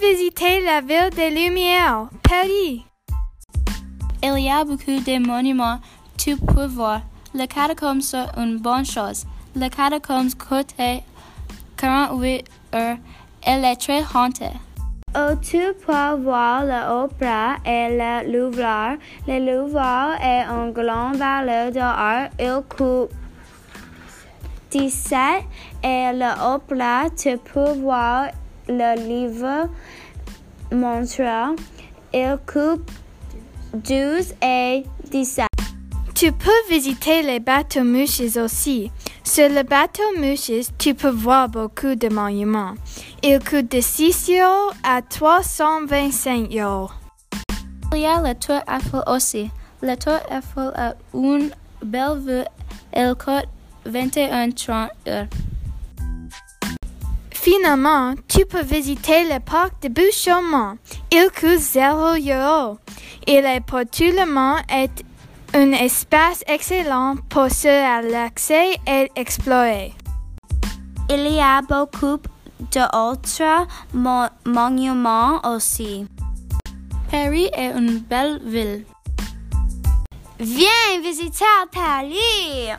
Visiter la ville des Lumières, Paris. Il y a beaucoup de monuments tu peux voir. Le catacombe c'est une bonne chose. Le catacombe coûte 48 heures. Elle est très hantée. Oh, tu peux voir l'opéra et le Louvre. Le Louvre est un grand valeur d'art. Il coûte 17 et l'opéra, tu peux voir le livre Montreux. Il coûte 12 et 17. Tu peux visiter les bateaux mouches aussi. Sur le bateau mouches, tu peux voir beaucoup de monuments. Il coûte de 6 euros à 325 euros. Il y a la tour Eiffel aussi. La tour Eiffel a une belle vue. Elle coûte 21,30 euros. Finalement, tu peux visiter le parc de Bouchaumont. Il coûte 0 euros. Il est pour tout le monde et un espace excellent pour se relaxer et explorer. Il y a beaucoup d'autres mo monuments aussi. Paris est une belle ville. Viens visiter Paris!